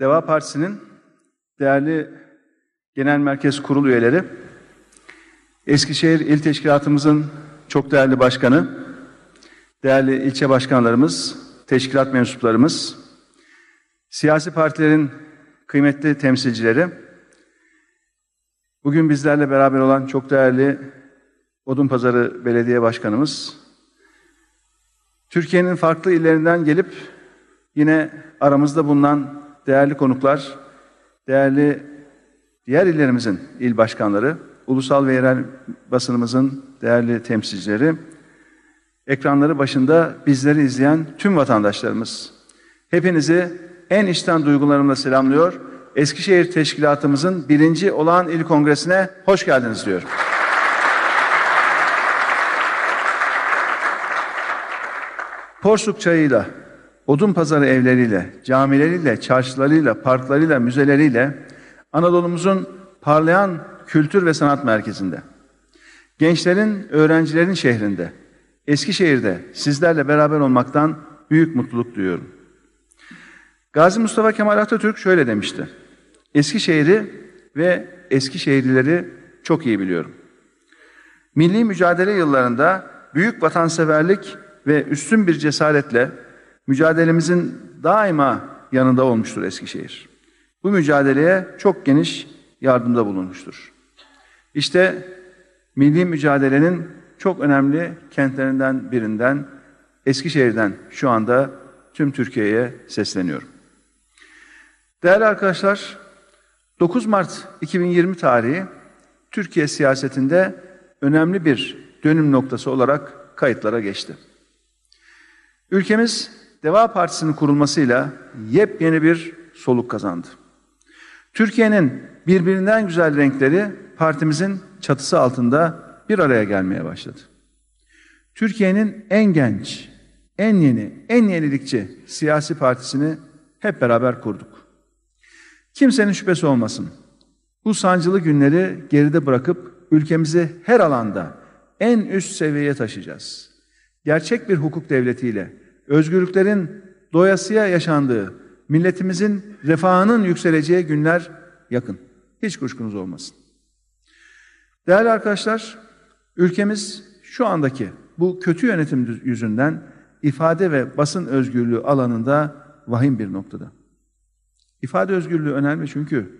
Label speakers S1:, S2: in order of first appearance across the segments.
S1: Deva Partisi'nin değerli genel merkez kurul üyeleri, Eskişehir İl Teşkilatımızın çok değerli başkanı, değerli ilçe başkanlarımız, teşkilat mensuplarımız, siyasi partilerin kıymetli temsilcileri, bugün bizlerle beraber olan çok değerli Odunpazarı Belediye Başkanımız, Türkiye'nin farklı illerinden gelip yine aramızda bulunan değerli konuklar, değerli diğer illerimizin il başkanları, ulusal ve yerel basınımızın değerli temsilcileri, ekranları başında bizleri izleyen tüm vatandaşlarımız. Hepinizi en içten duygularımla selamlıyor. Eskişehir Teşkilatımızın birinci olağan il kongresine hoş geldiniz diyorum. Porsuk çayıyla, odun pazarı evleriyle, camileriyle, çarşılarıyla, parklarıyla, müzeleriyle Anadolu'muzun parlayan kültür ve sanat merkezinde, gençlerin, öğrencilerin şehrinde, Eskişehir'de sizlerle beraber olmaktan büyük mutluluk duyuyorum. Gazi Mustafa Kemal Atatürk şöyle demişti. Eskişehir'i ve Eskişehirlileri çok iyi biliyorum. Milli mücadele yıllarında büyük vatanseverlik ve üstün bir cesaretle mücadelemizin daima yanında olmuştur Eskişehir. Bu mücadeleye çok geniş yardımda bulunmuştur. İşte milli mücadelenin çok önemli kentlerinden birinden Eskişehir'den şu anda tüm Türkiye'ye sesleniyorum. Değerli arkadaşlar, 9 Mart 2020 tarihi Türkiye siyasetinde önemli bir dönüm noktası olarak kayıtlara geçti. Ülkemiz Deva Partisi'nin kurulmasıyla yepyeni bir soluk kazandı. Türkiye'nin birbirinden güzel renkleri partimizin çatısı altında bir araya gelmeye başladı. Türkiye'nin en genç, en yeni, en yenilikçi siyasi partisini hep beraber kurduk. Kimsenin şüphesi olmasın. Bu sancılı günleri geride bırakıp ülkemizi her alanda en üst seviyeye taşıyacağız. Gerçek bir hukuk devletiyle, özgürlüklerin doyasıya yaşandığı, milletimizin refahının yükseleceği günler yakın. Hiç kuşkunuz olmasın. Değerli arkadaşlar, ülkemiz şu andaki bu kötü yönetim yüzünden ifade ve basın özgürlüğü alanında vahim bir noktada. İfade özgürlüğü önemli çünkü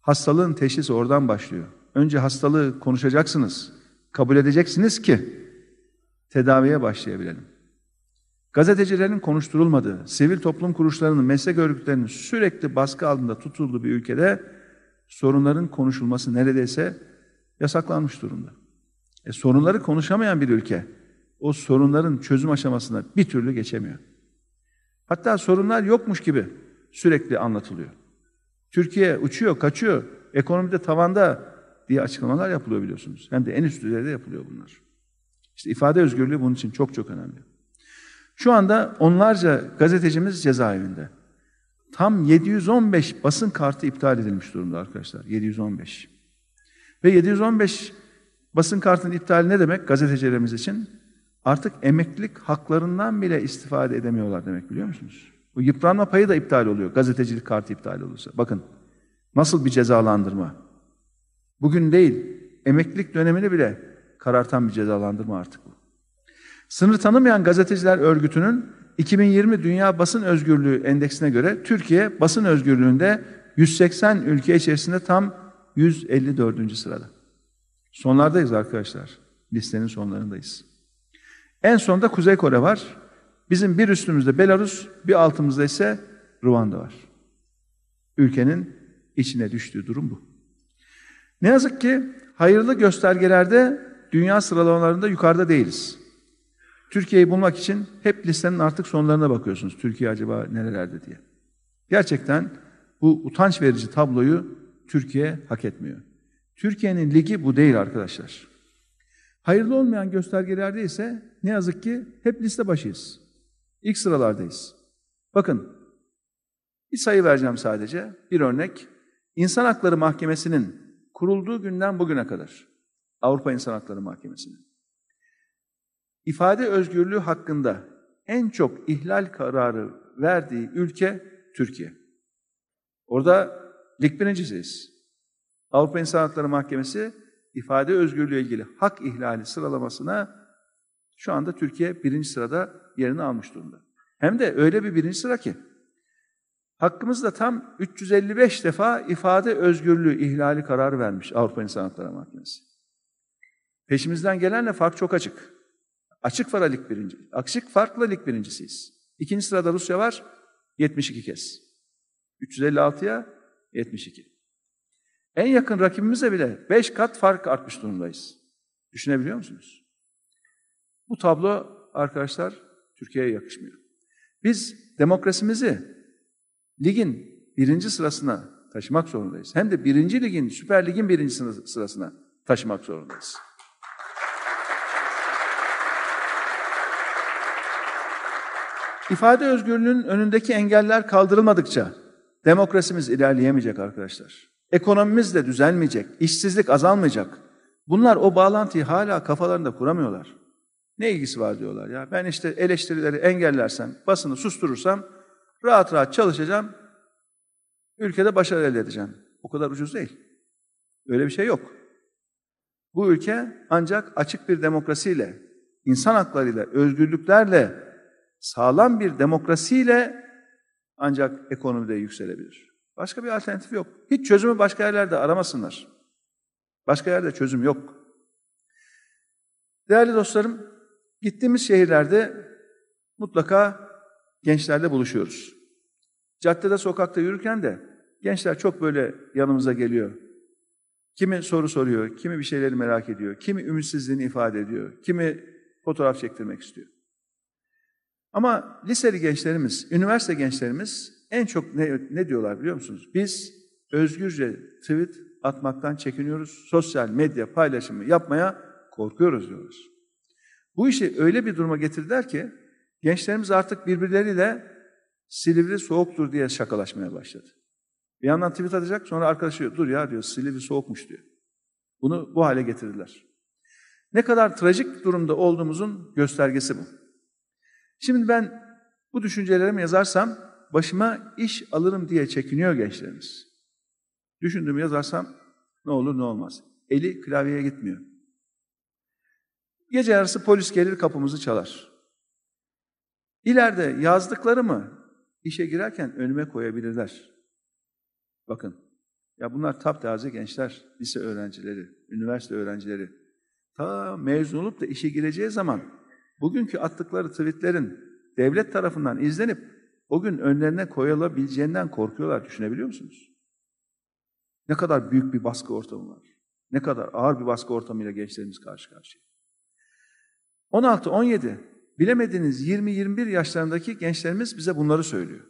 S1: hastalığın teşhisi oradan başlıyor. Önce hastalığı konuşacaksınız, kabul edeceksiniz ki tedaviye başlayabilelim. Gazetecilerin konuşturulmadığı, sivil toplum kuruluşlarının, meslek örgütlerinin sürekli baskı altında tutulduğu bir ülkede sorunların konuşulması neredeyse yasaklanmış durumda. E, sorunları konuşamayan bir ülke o sorunların çözüm aşamasına bir türlü geçemiyor. Hatta sorunlar yokmuş gibi sürekli anlatılıyor. Türkiye uçuyor, kaçıyor, ekonomide tavanda diye açıklamalar yapılıyor biliyorsunuz. Hem de en üst düzeyde yapılıyor bunlar. İşte ifade özgürlüğü bunun için çok çok önemli. Şu anda onlarca gazetecimiz cezaevinde. Tam 715 basın kartı iptal edilmiş durumda arkadaşlar. 715. Ve 715 basın kartının iptali ne demek gazetecilerimiz için? Artık emeklilik haklarından bile istifade edemiyorlar demek biliyor musunuz? Bu yıpranma payı da iptal oluyor gazetecilik kartı iptal olursa. Bakın nasıl bir cezalandırma. Bugün değil, emeklilik dönemini bile karartan bir cezalandırma artık bu. Sınır tanımayan gazeteciler örgütünün 2020 Dünya Basın Özgürlüğü Endeksine göre Türkiye basın özgürlüğünde 180 ülke içerisinde tam 154. sırada. Sonlardayız arkadaşlar. Listenin sonlarındayız. En sonda Kuzey Kore var. Bizim bir üstümüzde Belarus, bir altımızda ise Ruanda var. Ülkenin içine düştüğü durum bu. Ne yazık ki hayırlı göstergelerde dünya sıralamalarında yukarıda değiliz. Türkiye'yi bulmak için hep listenin artık sonlarına bakıyorsunuz. Türkiye acaba nerelerde diye. Gerçekten bu utanç verici tabloyu Türkiye hak etmiyor. Türkiye'nin ligi bu değil arkadaşlar. Hayırlı olmayan göstergelerde ise ne yazık ki hep liste başıyız. İlk sıralardayız. Bakın bir sayı vereceğim sadece. Bir örnek. İnsan Hakları Mahkemesi'nin kurulduğu günden bugüne kadar Avrupa İnsan Hakları Mahkemesi'nin ifade özgürlüğü hakkında en çok ihlal kararı verdiği ülke Türkiye. Orada lig birincisiyiz. Avrupa İnsan Hakları Mahkemesi ifade özgürlüğü ilgili hak ihlali sıralamasına şu anda Türkiye birinci sırada yerini almış durumda. Hem de öyle bir birinci sıra ki hakkımızda tam 355 defa ifade özgürlüğü ihlali kararı vermiş Avrupa İnsan Hakları Mahkemesi. Peşimizden gelenle fark çok açık. Açık farkla lig birinci. Açık farkla lig birincisiyiz. İkinci sırada Rusya var 72 kez. 356'ya 72. En yakın rakibimize bile 5 kat fark artmış durumdayız. Düşünebiliyor musunuz? Bu tablo arkadaşlar Türkiye'ye yakışmıyor. Biz demokrasimizi ligin birinci sırasına taşımak zorundayız. Hem de birinci ligin, Süper Lig'in birinci sırasına taşımak zorundayız. İfade özgürlüğünün önündeki engeller kaldırılmadıkça demokrasimiz ilerleyemeyecek arkadaşlar. Ekonomimiz de düzelmeyecek, işsizlik azalmayacak. Bunlar o bağlantıyı hala kafalarında kuramıyorlar. Ne ilgisi var diyorlar ya. Ben işte eleştirileri engellersem, basını susturursam rahat rahat çalışacağım. Ülkede başarı elde edeceğim. O kadar ucuz değil. Öyle bir şey yok. Bu ülke ancak açık bir demokrasiyle, insan haklarıyla, özgürlüklerle, sağlam bir demokrasiyle ancak ekonomide yükselebilir. Başka bir alternatif yok. Hiç çözümü başka yerlerde aramasınlar. Başka yerde çözüm yok. Değerli dostlarım, gittiğimiz şehirlerde mutlaka gençlerle buluşuyoruz. Caddede, sokakta yürürken de gençler çok böyle yanımıza geliyor. Kimi soru soruyor, kimi bir şeyleri merak ediyor, kimi ümitsizliğini ifade ediyor, kimi fotoğraf çektirmek istiyor. Ama liseli gençlerimiz, üniversite gençlerimiz en çok ne, ne diyorlar biliyor musunuz? Biz özgürce tweet atmaktan çekiniyoruz, sosyal medya paylaşımı yapmaya korkuyoruz diyorlar. Bu işi öyle bir duruma getirdiler ki gençlerimiz artık birbirleriyle Silivri soğuktur diye şakalaşmaya başladı. Bir yandan tweet atacak sonra arkadaşı dur ya diyor Silivri soğukmuş diyor. Bunu bu hale getirdiler. Ne kadar trajik durumda olduğumuzun göstergesi bu. Şimdi ben bu düşüncelerimi yazarsam başıma iş alırım diye çekiniyor gençlerimiz. Düşündüğümü yazarsam ne olur ne olmaz. Eli klavyeye gitmiyor. Gece yarısı polis gelir kapımızı çalar. İleride yazdıklarımı işe girerken önüme koyabilirler. Bakın, ya bunlar taptaze gençler, lise öğrencileri, üniversite öğrencileri. Ta mezun olup da işe gireceği zaman bugünkü attıkları tweetlerin devlet tarafından izlenip o gün önlerine koyulabileceğinden korkuyorlar. Düşünebiliyor musunuz? Ne kadar büyük bir baskı ortamı var. Ne kadar ağır bir baskı ortamıyla gençlerimiz karşı karşıya. 16-17 bilemediğiniz 20-21 yaşlarındaki gençlerimiz bize bunları söylüyor.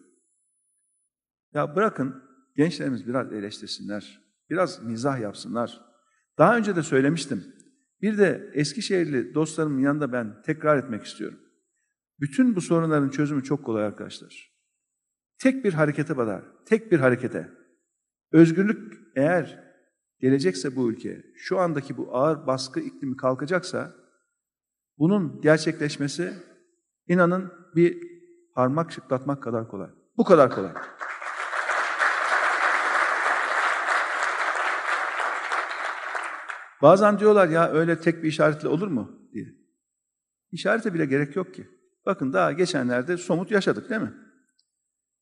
S1: Ya bırakın gençlerimiz biraz eleştirsinler, biraz mizah yapsınlar. Daha önce de söylemiştim. Bir de Eskişehirli dostlarımın yanında ben tekrar etmek istiyorum. Bütün bu sorunların çözümü çok kolay arkadaşlar. Tek bir harekete badar, tek bir harekete. Özgürlük eğer gelecekse bu ülkeye, şu andaki bu ağır baskı iklimi kalkacaksa, bunun gerçekleşmesi inanın bir parmak şıklatmak kadar kolay. Bu kadar kolay. Bazen diyorlar ya öyle tek bir işaretle olur mu diye. İşarete bile gerek yok ki. Bakın daha geçenlerde somut yaşadık değil mi?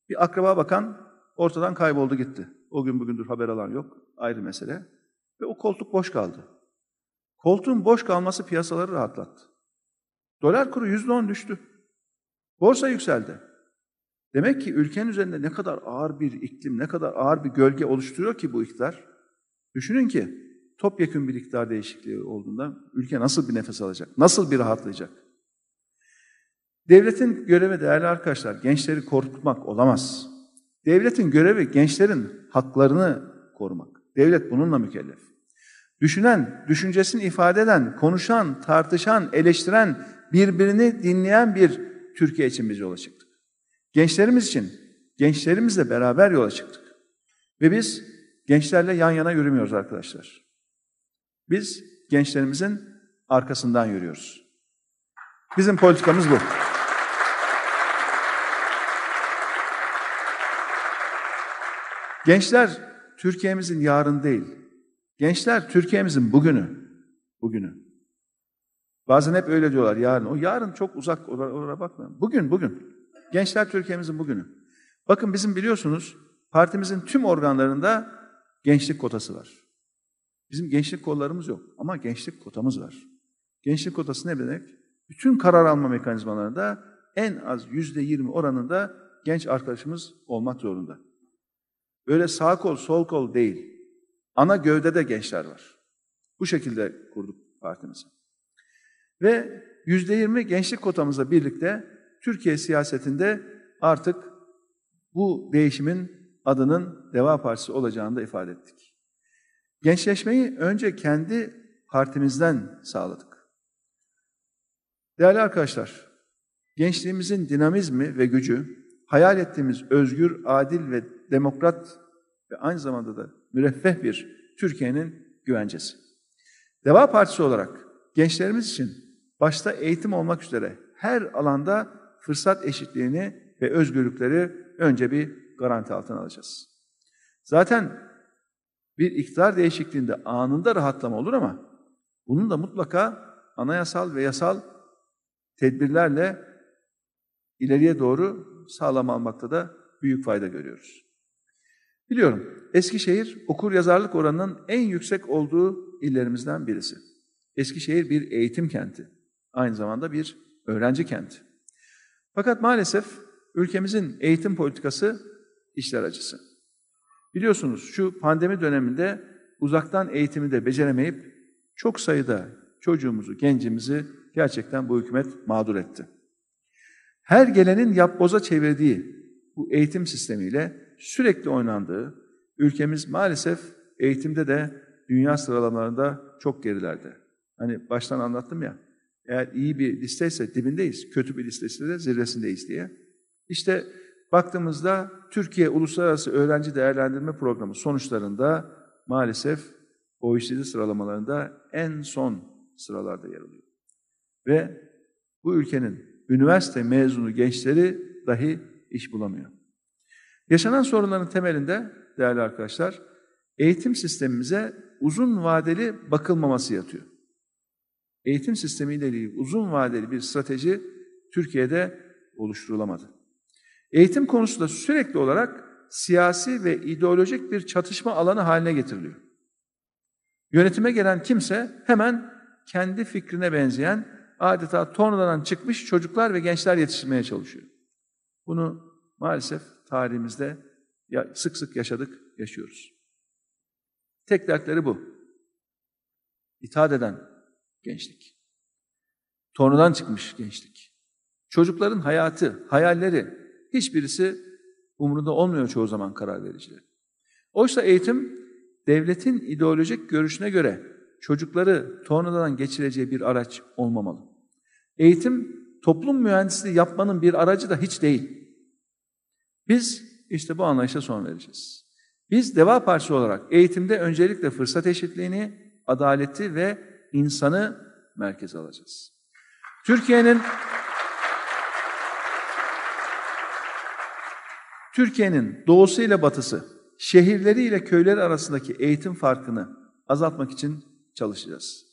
S1: Bir akraba bakan ortadan kayboldu gitti. O gün bugündür haber alan yok. Ayrı mesele. Ve o koltuk boş kaldı. Koltuğun boş kalması piyasaları rahatlattı. Dolar kuru yüzde on düştü. Borsa yükseldi. Demek ki ülkenin üzerinde ne kadar ağır bir iklim, ne kadar ağır bir gölge oluşturuyor ki bu iktidar. Düşünün ki topyekun bir iktidar değişikliği olduğunda ülke nasıl bir nefes alacak, nasıl bir rahatlayacak? Devletin görevi değerli arkadaşlar gençleri korkutmak olamaz. Devletin görevi gençlerin haklarını korumak. Devlet bununla mükellef. Düşünen, düşüncesini ifade eden, konuşan, tartışan, eleştiren, birbirini dinleyen bir Türkiye için biz yola çıktık. Gençlerimiz için, gençlerimizle beraber yola çıktık. Ve biz gençlerle yan yana yürümüyoruz arkadaşlar. Biz gençlerimizin arkasından yürüyoruz. Bizim politikamız bu. – Gençler Türkiye'mizin yarın değil. Gençler Türkiye'mizin bugünü. Bugünü. Bazen hep öyle diyorlar yarın. O yarın çok uzak oraya bakmayın. Bugün, bugün. Gençler Türkiye'mizin bugünü. Bakın bizim biliyorsunuz partimizin tüm organlarında gençlik kotası var. Bizim gençlik kollarımız yok ama gençlik kotamız var. Gençlik kotası ne demek? Bütün karar alma mekanizmalarında en az yüzde yirmi oranında genç arkadaşımız olmak zorunda. Böyle sağ kol, sol kol değil. Ana gövdede gençler var. Bu şekilde kurduk partimizi. Ve yüzde yirmi gençlik kotamızla birlikte Türkiye siyasetinde artık bu değişimin adının Deva Partisi olacağını da ifade ettik. Gençleşmeyi önce kendi partimizden sağladık. Değerli arkadaşlar, gençliğimizin dinamizmi ve gücü, hayal ettiğimiz özgür, adil ve demokrat ve aynı zamanda da müreffeh bir Türkiye'nin güvencesi. Deva Partisi olarak gençlerimiz için başta eğitim olmak üzere her alanda fırsat eşitliğini ve özgürlükleri önce bir garanti altına alacağız. Zaten bir iktidar değişikliğinde anında rahatlama olur ama bunun da mutlaka anayasal ve yasal tedbirlerle ileriye doğru sağlam almakta da büyük fayda görüyoruz. Biliyorum Eskişehir okur yazarlık oranının en yüksek olduğu illerimizden birisi. Eskişehir bir eğitim kenti, aynı zamanda bir öğrenci kenti. Fakat maalesef ülkemizin eğitim politikası işler acısı. Biliyorsunuz şu pandemi döneminde uzaktan eğitimi de beceremeyip çok sayıda çocuğumuzu, gencimizi gerçekten bu hükümet mağdur etti. Her gelenin yapboza çevirdiği bu eğitim sistemiyle sürekli oynandığı, ülkemiz maalesef eğitimde de dünya sıralamalarında çok gerilerde. Hani baştan anlattım ya, eğer iyi bir listeyse dibindeyiz, kötü bir listeyse de zirvesindeyiz diye. İşte baktığımızda Türkiye Uluslararası Öğrenci Değerlendirme Programı sonuçlarında maalesef OECD sıralamalarında en son sıralarda yer alıyor. Ve bu ülkenin üniversite mezunu gençleri dahi iş bulamıyor. Yaşanan sorunların temelinde değerli arkadaşlar, eğitim sistemimize uzun vadeli bakılmaması yatıyor. Eğitim sistemiyle ilgili uzun vadeli bir strateji Türkiye'de oluşturulamadı. Eğitim konusu da sürekli olarak siyasi ve ideolojik bir çatışma alanı haline getiriliyor. Yönetime gelen kimse hemen kendi fikrine benzeyen adeta tornadan çıkmış çocuklar ve gençler yetiştirmeye çalışıyor. Bunu maalesef tarihimizde sık sık yaşadık, yaşıyoruz. Tek dertleri bu. İtaat eden gençlik. Tornadan çıkmış gençlik. Çocukların hayatı, hayalleri hiçbirisi umurunda olmuyor çoğu zaman karar vericiler. Oysa eğitim devletin ideolojik görüşüne göre çocukları tornadan geçireceği bir araç olmamalı. Eğitim toplum mühendisliği yapmanın bir aracı da hiç değil. Biz işte bu anlayışa son vereceğiz. Biz Deva Partisi olarak eğitimde öncelikle fırsat eşitliğini, adaleti ve insanı merkeze alacağız. Türkiye'nin Türkiye'nin doğusu ile batısı, şehirleri ile köyleri arasındaki eğitim farkını azaltmak için çalışacağız.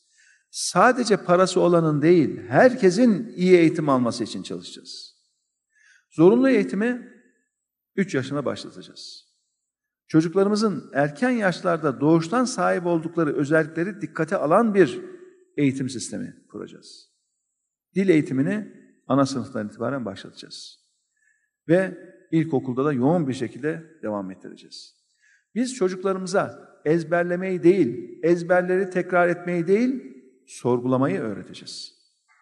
S1: Sadece parası olanın değil, herkesin iyi eğitim alması için çalışacağız. Zorunlu eğitimi 3 yaşına başlatacağız. Çocuklarımızın erken yaşlarda doğuştan sahip oldukları özellikleri dikkate alan bir eğitim sistemi kuracağız. Dil eğitimini ana sınıftan itibaren başlatacağız. Ve ilkokulda da yoğun bir şekilde devam ettireceğiz. Biz çocuklarımıza ezberlemeyi değil, ezberleri tekrar etmeyi değil, sorgulamayı öğreteceğiz.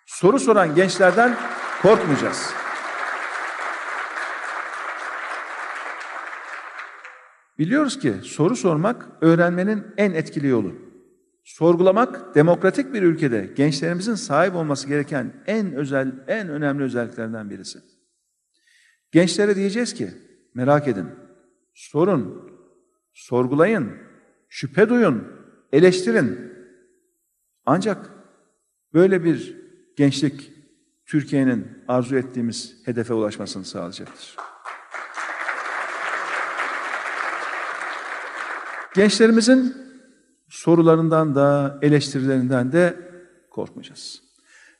S1: Soru soran gençlerden korkmayacağız. Biliyoruz ki soru sormak öğrenmenin en etkili yolu. Sorgulamak demokratik bir ülkede gençlerimizin sahip olması gereken en özel, en önemli özelliklerden birisi. Gençlere diyeceğiz ki merak edin, sorun, sorgulayın, şüphe duyun, eleştirin. Ancak böyle bir gençlik Türkiye'nin arzu ettiğimiz hedefe ulaşmasını sağlayacaktır. Gençlerimizin sorularından da eleştirilerinden de korkmayacağız.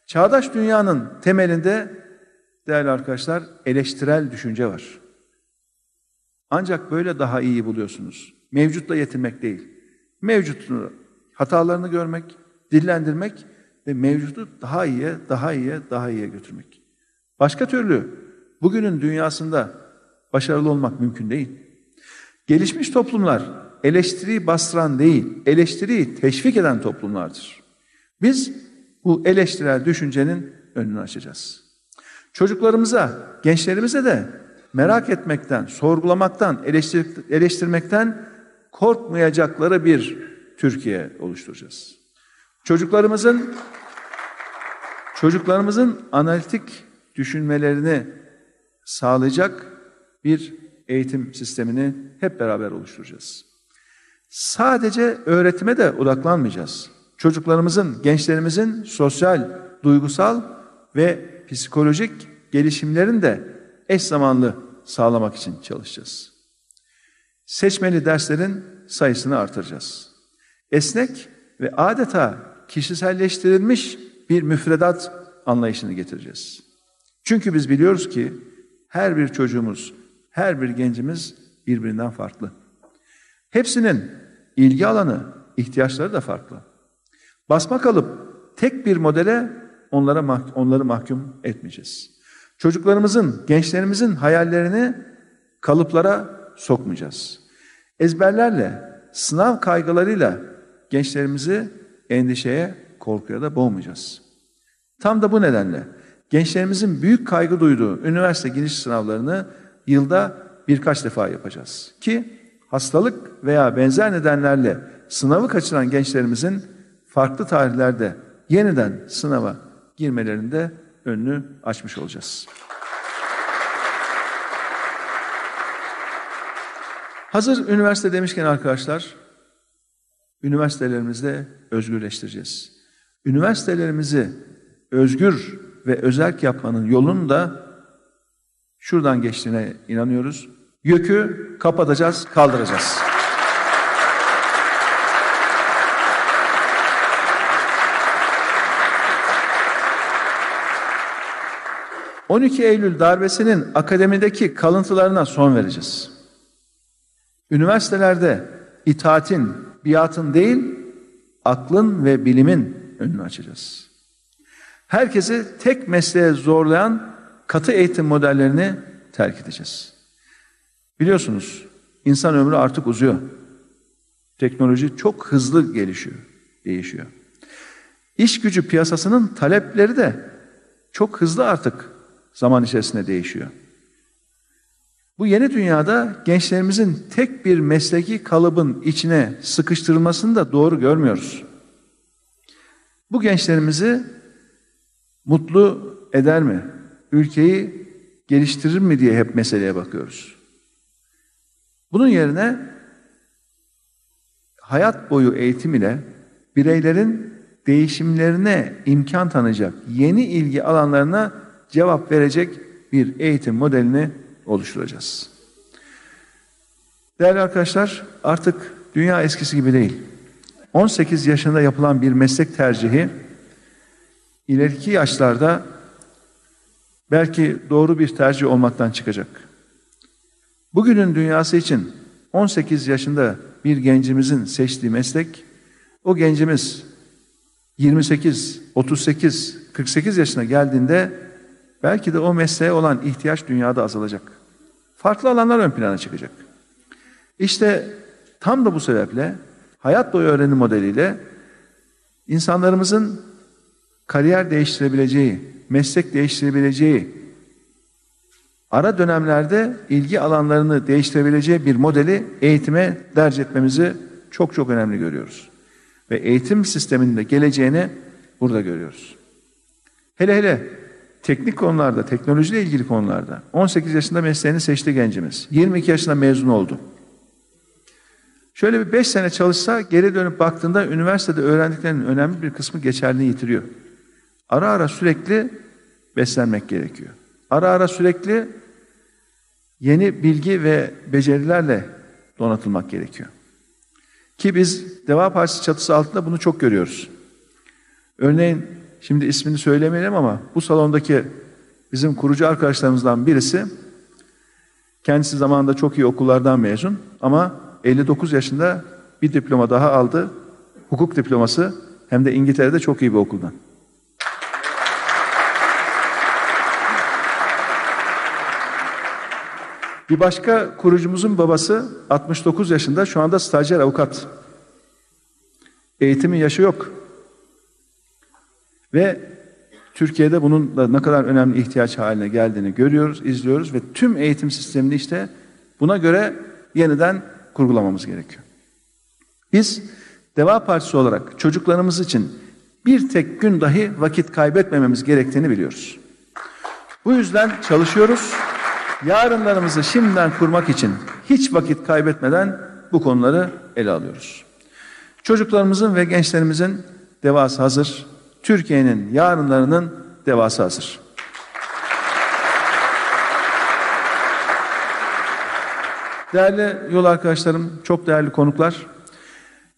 S1: Çağdaş dünyanın temelinde değerli arkadaşlar eleştirel düşünce var. Ancak böyle daha iyi buluyorsunuz. Mevcutla yetinmek değil. Mevcutunu, hatalarını görmek, dillendirmek ve mevcutu daha iyiye, daha iyiye, daha iyiye götürmek. Başka türlü bugünün dünyasında başarılı olmak mümkün değil. Gelişmiş toplumlar eleştiriyi bastıran değil, eleştiriyi teşvik eden toplumlardır. Biz bu eleştirel düşüncenin önünü açacağız. Çocuklarımıza, gençlerimize de merak etmekten, sorgulamaktan, eleştir, eleştirmekten korkmayacakları bir Türkiye oluşturacağız. Çocuklarımızın çocuklarımızın analitik düşünmelerini sağlayacak bir eğitim sistemini hep beraber oluşturacağız. Sadece öğretime de odaklanmayacağız. Çocuklarımızın, gençlerimizin sosyal, duygusal ve psikolojik gelişimlerini de eş zamanlı sağlamak için çalışacağız. Seçmeli derslerin sayısını artıracağız. Esnek ve adeta kişiselleştirilmiş bir müfredat anlayışını getireceğiz. Çünkü biz biliyoruz ki her bir çocuğumuz, her bir gencimiz birbirinden farklı. Hepsinin ilgi alanı, ihtiyaçları da farklı. Basma kalıp tek bir modele onlara onları mahkum etmeyeceğiz. Çocuklarımızın, gençlerimizin hayallerini kalıplara sokmayacağız. Ezberlerle, sınav kaygılarıyla gençlerimizi endişeye, korkuya da boğmayacağız. Tam da bu nedenle gençlerimizin büyük kaygı duyduğu üniversite giriş sınavlarını yılda birkaç defa yapacağız. Ki hastalık veya benzer nedenlerle sınavı kaçıran gençlerimizin farklı tarihlerde yeniden sınava girmelerinde önünü açmış olacağız. Hazır üniversite demişken arkadaşlar, üniversitelerimizde özgürleştireceğiz. Üniversitelerimizi özgür ve özerk yapmanın yolunu da şuradan geçtiğine inanıyoruz. Yükü kapatacağız, kaldıracağız. 12 Eylül darbesinin akademideki kalıntılarına son vereceğiz. Üniversitelerde itaatin, biatın değil, aklın ve bilimin önünü açacağız. Herkesi tek mesleğe zorlayan katı eğitim modellerini terk edeceğiz. Biliyorsunuz insan ömrü artık uzuyor. Teknoloji çok hızlı gelişiyor, değişiyor. İş gücü piyasasının talepleri de çok hızlı artık zaman içerisinde değişiyor. Bu yeni dünyada gençlerimizin tek bir mesleki kalıbın içine sıkıştırılmasını da doğru görmüyoruz. Bu gençlerimizi mutlu eder mi? Ülkeyi geliştirir mi diye hep meseleye bakıyoruz. Bunun yerine hayat boyu eğitim ile bireylerin değişimlerine imkan tanıyacak yeni ilgi alanlarına cevap verecek bir eğitim modelini oluşturacağız. Değerli arkadaşlar artık dünya eskisi gibi değil. 18 yaşında yapılan bir meslek tercihi ileriki yaşlarda belki doğru bir tercih olmaktan çıkacak. Bugünün dünyası için 18 yaşında bir gencimizin seçtiği meslek, o gencimiz 28, 38, 48 yaşına geldiğinde belki de o mesleğe olan ihtiyaç dünyada azalacak. Farklı alanlar ön plana çıkacak. İşte tam da bu sebeple hayat boyu öğrenim modeliyle insanlarımızın kariyer değiştirebileceği, meslek değiştirebileceği, ara dönemlerde ilgi alanlarını değiştirebileceği bir modeli eğitime derc etmemizi çok çok önemli görüyoruz. Ve eğitim sisteminde geleceğini burada görüyoruz. Hele hele teknik konularda, teknolojiyle ilgili konularda 18 yaşında mesleğini seçti gencimiz. 22 yaşında mezun oldu. Şöyle bir 5 sene çalışsa geri dönüp baktığında üniversitede öğrendiklerinin önemli bir kısmı geçerliliğini yitiriyor. Ara ara sürekli beslenmek gerekiyor. Ara ara sürekli yeni bilgi ve becerilerle donatılmak gerekiyor. Ki biz Deva Partisi çatısı altında bunu çok görüyoruz. Örneğin şimdi ismini söylemeyelim ama bu salondaki bizim kurucu arkadaşlarımızdan birisi kendisi zamanında çok iyi okullardan mezun ama 59 yaşında bir diploma daha aldı. Hukuk diploması hem de İngiltere'de çok iyi bir okuldan. Bir başka kurucumuzun babası 69 yaşında şu anda stajyer avukat. Eğitimin yaşı yok. Ve Türkiye'de bunun da ne kadar önemli ihtiyaç haline geldiğini görüyoruz, izliyoruz ve tüm eğitim sistemini işte buna göre yeniden kurgulamamız gerekiyor. Biz Deva Partisi olarak çocuklarımız için bir tek gün dahi vakit kaybetmememiz gerektiğini biliyoruz. Bu yüzden çalışıyoruz. Yarınlarımızı şimdiden kurmak için hiç vakit kaybetmeden bu konuları ele alıyoruz. Çocuklarımızın ve gençlerimizin devası hazır. Türkiye'nin yarınlarının devası hazır. Değerli yol arkadaşlarım, çok değerli konuklar.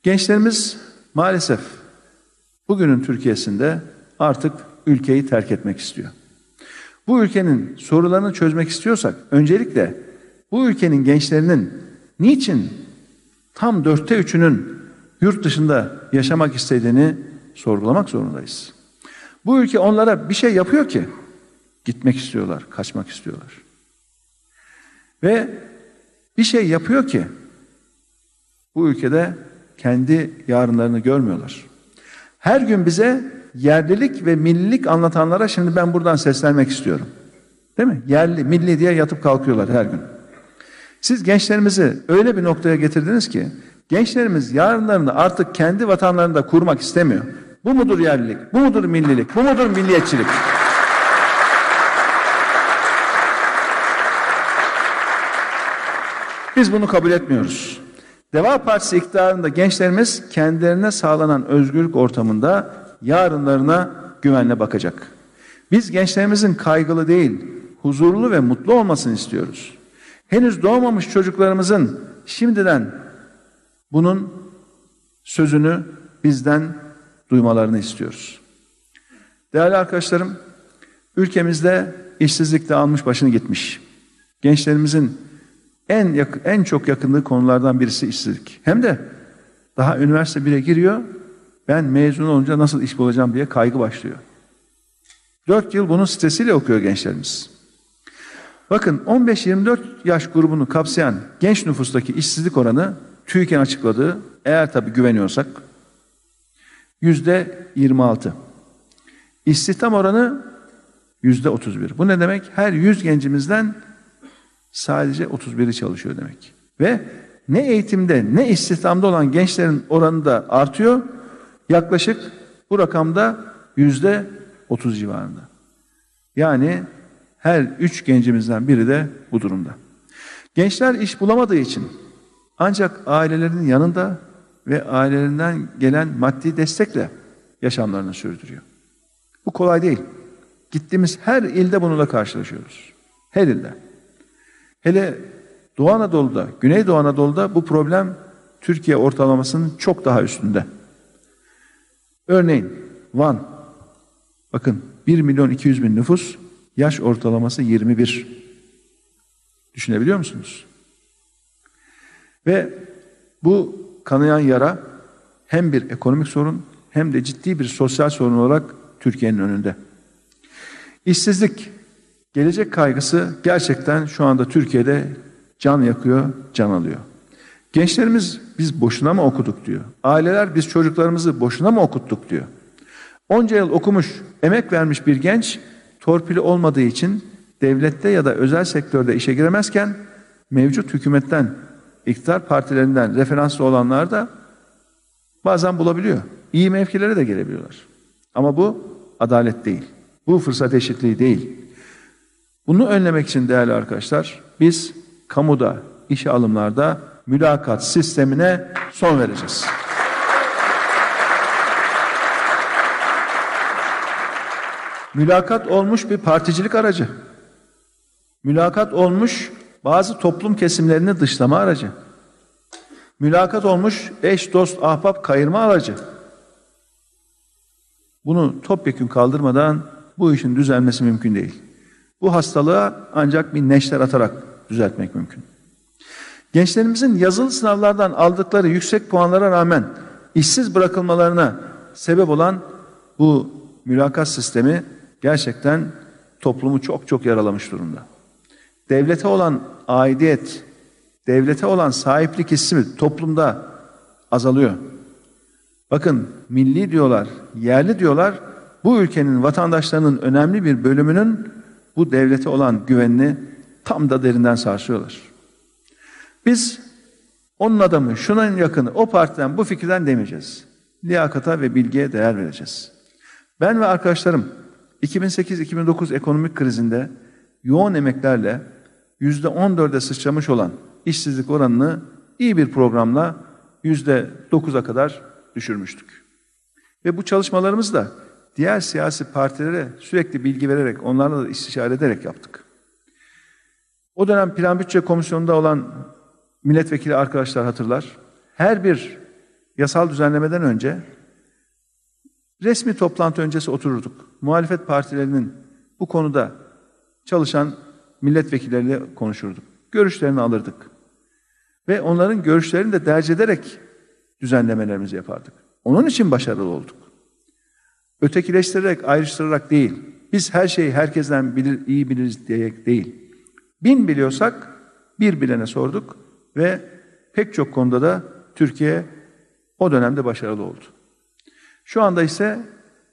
S1: Gençlerimiz maalesef bugünün Türkiye'sinde artık ülkeyi terk etmek istiyor. Bu ülkenin sorularını çözmek istiyorsak öncelikle bu ülkenin gençlerinin niçin tam dörtte üçünün yurt dışında yaşamak istediğini sorgulamak zorundayız. Bu ülke onlara bir şey yapıyor ki gitmek istiyorlar, kaçmak istiyorlar. Ve bir şey yapıyor ki bu ülkede kendi yarınlarını görmüyorlar. Her gün bize yerlilik ve millilik anlatanlara şimdi ben buradan seslenmek istiyorum. Değil mi? Yerli, milli diye yatıp kalkıyorlar her gün. Siz gençlerimizi öyle bir noktaya getirdiniz ki gençlerimiz yarınlarını artık kendi vatanlarında kurmak istemiyor. Bu mudur yerlilik? Bu mudur millilik? Bu mudur milliyetçilik? Biz bunu kabul etmiyoruz. Deva Partisi iktidarında gençlerimiz kendilerine sağlanan özgürlük ortamında yarınlarına güvenle bakacak. Biz gençlerimizin kaygılı değil, huzurlu ve mutlu olmasını istiyoruz. Henüz doğmamış çocuklarımızın şimdiden bunun sözünü bizden duymalarını istiyoruz. Değerli arkadaşlarım, ülkemizde işsizlik de almış başını gitmiş. Gençlerimizin en yakın, en çok yakınlığı konulardan birisi işsizlik. Hem de daha üniversite bile giriyor, ben mezun olunca nasıl iş bulacağım diye kaygı başlıyor. Dört yıl bunun stresiyle okuyor gençlerimiz. Bakın 15-24 yaş grubunu kapsayan genç nüfustaki işsizlik oranı TÜİK'in açıkladığı, eğer tabi güveniyorsak, yüzde 26. İstihdam oranı yüzde 31. Bu ne demek? Her 100 gencimizden sadece 31'i çalışıyor demek. Ve ne eğitimde ne istihdamda olan gençlerin oranı da artıyor. Yaklaşık bu rakamda yüzde 30 civarında. Yani her üç gencimizden biri de bu durumda. Gençler iş bulamadığı için ancak ailelerinin yanında ve ailelerinden gelen maddi destekle yaşamlarını sürdürüyor. Bu kolay değil. Gittiğimiz her ilde bununla karşılaşıyoruz. Her ilde. Hele Doğu Anadolu'da, Güneydoğu Anadolu'da bu problem Türkiye ortalamasının çok daha üstünde. Örneğin Van, bakın 1 milyon 200 bin nüfus, yaş ortalaması 21. Düşünebiliyor musunuz? Ve bu kanayan yara hem bir ekonomik sorun hem de ciddi bir sosyal sorun olarak Türkiye'nin önünde. İşsizlik, gelecek kaygısı gerçekten şu anda Türkiye'de can yakıyor, can alıyor. Gençlerimiz biz boşuna mı okuduk diyor. Aileler biz çocuklarımızı boşuna mı okuttuk diyor. Onca yıl okumuş, emek vermiş bir genç torpili olmadığı için devlette ya da özel sektörde işe giremezken mevcut hükümetten, iktidar partilerinden referanslı olanlar da bazen bulabiliyor. İyi mevkilere de gelebiliyorlar. Ama bu adalet değil. Bu fırsat eşitliği değil. Bunu önlemek için değerli arkadaşlar biz kamuda, işe alımlarda mülakat sistemine son vereceğiz. Mülakat olmuş bir particilik aracı. Mülakat olmuş bazı toplum kesimlerini dışlama aracı. Mülakat olmuş eş, dost, ahbap kayırma aracı. Bunu topyekun kaldırmadan bu işin düzelmesi mümkün değil. Bu hastalığa ancak bir neşter atarak düzeltmek mümkün. Gençlerimizin yazılı sınavlardan aldıkları yüksek puanlara rağmen işsiz bırakılmalarına sebep olan bu mülakat sistemi gerçekten toplumu çok çok yaralamış durumda. Devlete olan aidiyet, devlete olan sahiplik hissi toplumda azalıyor. Bakın milli diyorlar, yerli diyorlar. Bu ülkenin vatandaşlarının önemli bir bölümünün bu devlete olan güvenini tam da derinden sarsıyorlar. Biz onun adamı, şunun yakını, o partiden, bu fikirden demeyeceğiz. Liyakata ve bilgiye değer vereceğiz. Ben ve arkadaşlarım 2008-2009 ekonomik krizinde yoğun emeklerle yüzde 14'e sıçramış olan işsizlik oranını iyi bir programla yüzde 9'a kadar düşürmüştük. Ve bu çalışmalarımız da diğer siyasi partilere sürekli bilgi vererek, onlarla da istişare ederek yaptık. O dönem Plan Bütçe Komisyonu'nda olan milletvekili arkadaşlar hatırlar. Her bir yasal düzenlemeden önce resmi toplantı öncesi otururduk. Muhalefet partilerinin bu konuda çalışan milletvekilleriyle konuşurduk. Görüşlerini alırdık. Ve onların görüşlerini de derc ederek düzenlemelerimizi yapardık. Onun için başarılı olduk. Ötekileştirerek, ayrıştırarak değil. Biz her şeyi herkesten bilir, iyi biliriz diyerek değil. Bin biliyorsak bir bilene sorduk ve pek çok konuda da Türkiye o dönemde başarılı oldu. Şu anda ise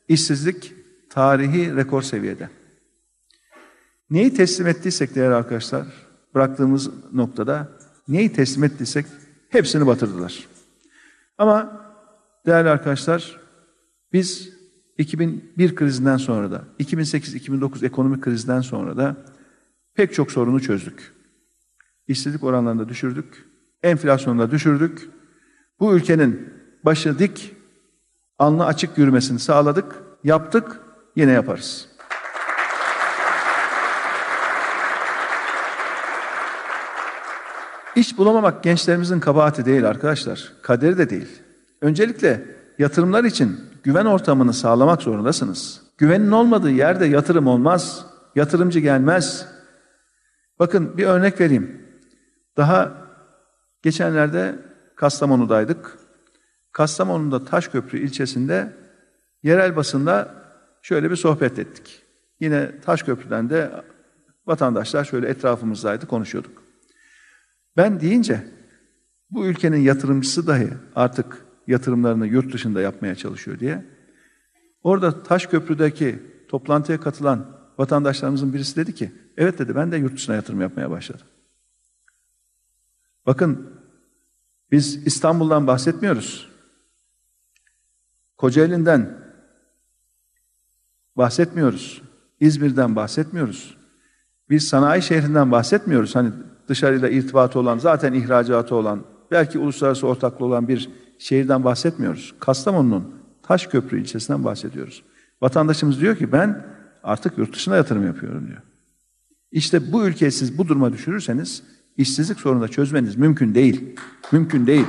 S1: işsizlik tarihi rekor seviyede. Neyi teslim ettiysek değerli arkadaşlar, bıraktığımız noktada neyi teslim ettiysek hepsini batırdılar. Ama değerli arkadaşlar, biz 2001 krizinden sonra da, 2008-2009 ekonomik krizden sonra da pek çok sorunu çözdük. İşsizlik oranlarını düşürdük, enflasyonu da düşürdük. Bu ülkenin başı dik, alnı açık yürümesini sağladık, yaptık, yine yaparız. İş bulamamak gençlerimizin kabahati değil arkadaşlar, kaderi de değil. Öncelikle yatırımlar için güven ortamını sağlamak zorundasınız. Güvenin olmadığı yerde yatırım olmaz, yatırımcı gelmez. Bakın bir örnek vereyim. Daha geçenlerde Kastamonu'daydık. Kastamonu'da Taşköprü ilçesinde yerel basında şöyle bir sohbet ettik. Yine Taşköprü'den de vatandaşlar şöyle etrafımızdaydı konuşuyorduk. Ben deyince bu ülkenin yatırımcısı dahi artık yatırımlarını yurt dışında yapmaya çalışıyor diye. Orada Taşköprü'deki toplantıya katılan vatandaşlarımızın birisi dedi ki, evet dedi ben de yurt dışına yatırım yapmaya başladım. Bakın biz İstanbul'dan bahsetmiyoruz. Kocaeli'nden bahsetmiyoruz. İzmir'den bahsetmiyoruz. Biz sanayi şehrinden bahsetmiyoruz. Hani dışarıyla irtibatı olan, zaten ihracatı olan, belki uluslararası ortaklığı olan bir şehirden bahsetmiyoruz. Kastamonu'nun Taşköprü ilçesinden bahsediyoruz. Vatandaşımız diyor ki ben artık yurt dışına yatırım yapıyorum diyor. İşte bu ülkeyi siz bu duruma düşürürseniz işsizlik sorunu da çözmeniz mümkün değil. Mümkün değil.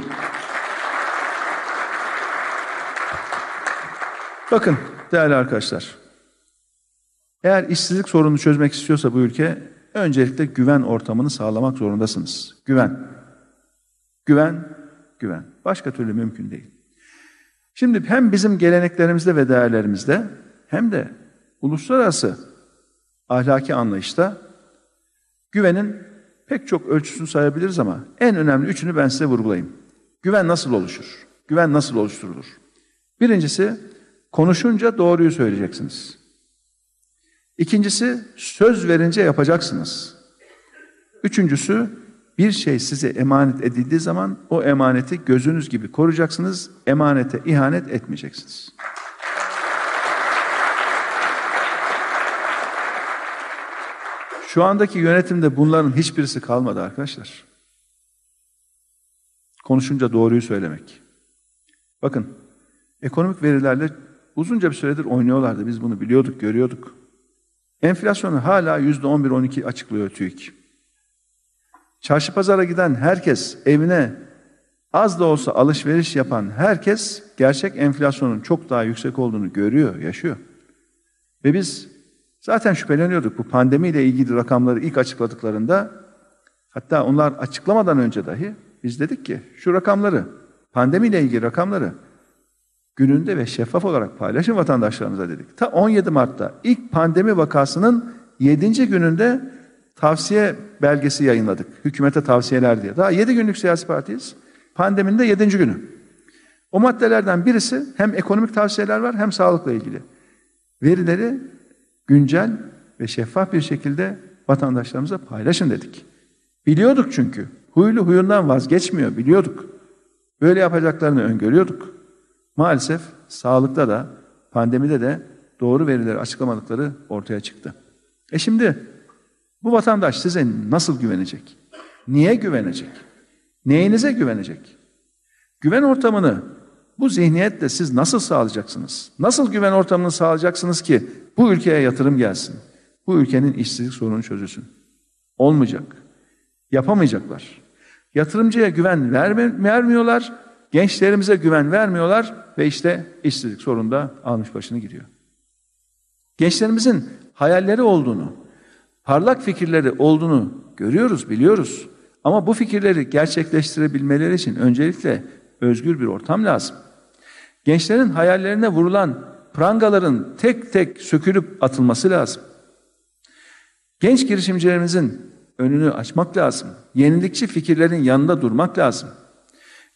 S1: Bakın değerli arkadaşlar. Eğer işsizlik sorununu çözmek istiyorsa bu ülke öncelikle güven ortamını sağlamak zorundasınız. Güven. Güven, güven. Başka türlü mümkün değil. Şimdi hem bizim geleneklerimizde ve değerlerimizde hem de uluslararası ahlaki anlayışta güvenin pek çok ölçüsünü sayabiliriz ama en önemli üçünü ben size vurgulayayım. Güven nasıl oluşur? Güven nasıl oluşturulur? Birincisi konuşunca doğruyu söyleyeceksiniz. İkincisi söz verince yapacaksınız. Üçüncüsü bir şey size emanet edildiği zaman o emaneti gözünüz gibi koruyacaksınız. Emanete ihanet etmeyeceksiniz. Şu andaki yönetimde bunların hiçbirisi kalmadı arkadaşlar. Konuşunca doğruyu söylemek. Bakın, ekonomik verilerle uzunca bir süredir oynuyorlardı. Biz bunu biliyorduk, görüyorduk. Enflasyonu hala yüzde on bir, on iki açıklıyor TÜİK. Çarşı pazara giden herkes evine Az da olsa alışveriş yapan herkes gerçek enflasyonun çok daha yüksek olduğunu görüyor, yaşıyor. Ve biz zaten şüpheleniyorduk bu pandemiyle ilgili rakamları ilk açıkladıklarında hatta onlar açıklamadan önce dahi biz dedik ki şu rakamları pandemiyle ilgili rakamları gününde ve şeffaf olarak paylaşın vatandaşlarımıza dedik. Ta 17 Mart'ta ilk pandemi vakasının 7. gününde tavsiye belgesi yayınladık. Hükümete tavsiyeler diye. Daha 7 günlük siyasi partiyiz. Pandeminin de 7. günü. O maddelerden birisi hem ekonomik tavsiyeler var hem sağlıkla ilgili. Verileri güncel ve şeffaf bir şekilde vatandaşlarımıza paylaşın dedik. Biliyorduk çünkü. Huylu huyundan vazgeçmiyor biliyorduk. Böyle yapacaklarını öngörüyorduk. Maalesef sağlıkta da pandemide de doğru verileri açıklamadıkları ortaya çıktı. E şimdi bu vatandaş size nasıl güvenecek? Niye güvenecek? Neyinize güvenecek? Güven ortamını bu zihniyetle siz nasıl sağlayacaksınız? Nasıl güven ortamını sağlayacaksınız ki bu ülkeye yatırım gelsin? Bu ülkenin işsizlik sorunu çözülsün. Olmayacak. Yapamayacaklar. Yatırımcıya güven verme, vermiyorlar, gençlerimize güven vermiyorlar ve işte işsizlik sorunda almış başını gidiyor. Gençlerimizin hayalleri olduğunu, parlak fikirleri olduğunu görüyoruz, biliyoruz. Ama bu fikirleri gerçekleştirebilmeleri için öncelikle özgür bir ortam lazım. Gençlerin hayallerine vurulan prangaların tek tek sökülüp atılması lazım. Genç girişimcilerimizin önünü açmak lazım. Yenilikçi fikirlerin yanında durmak lazım.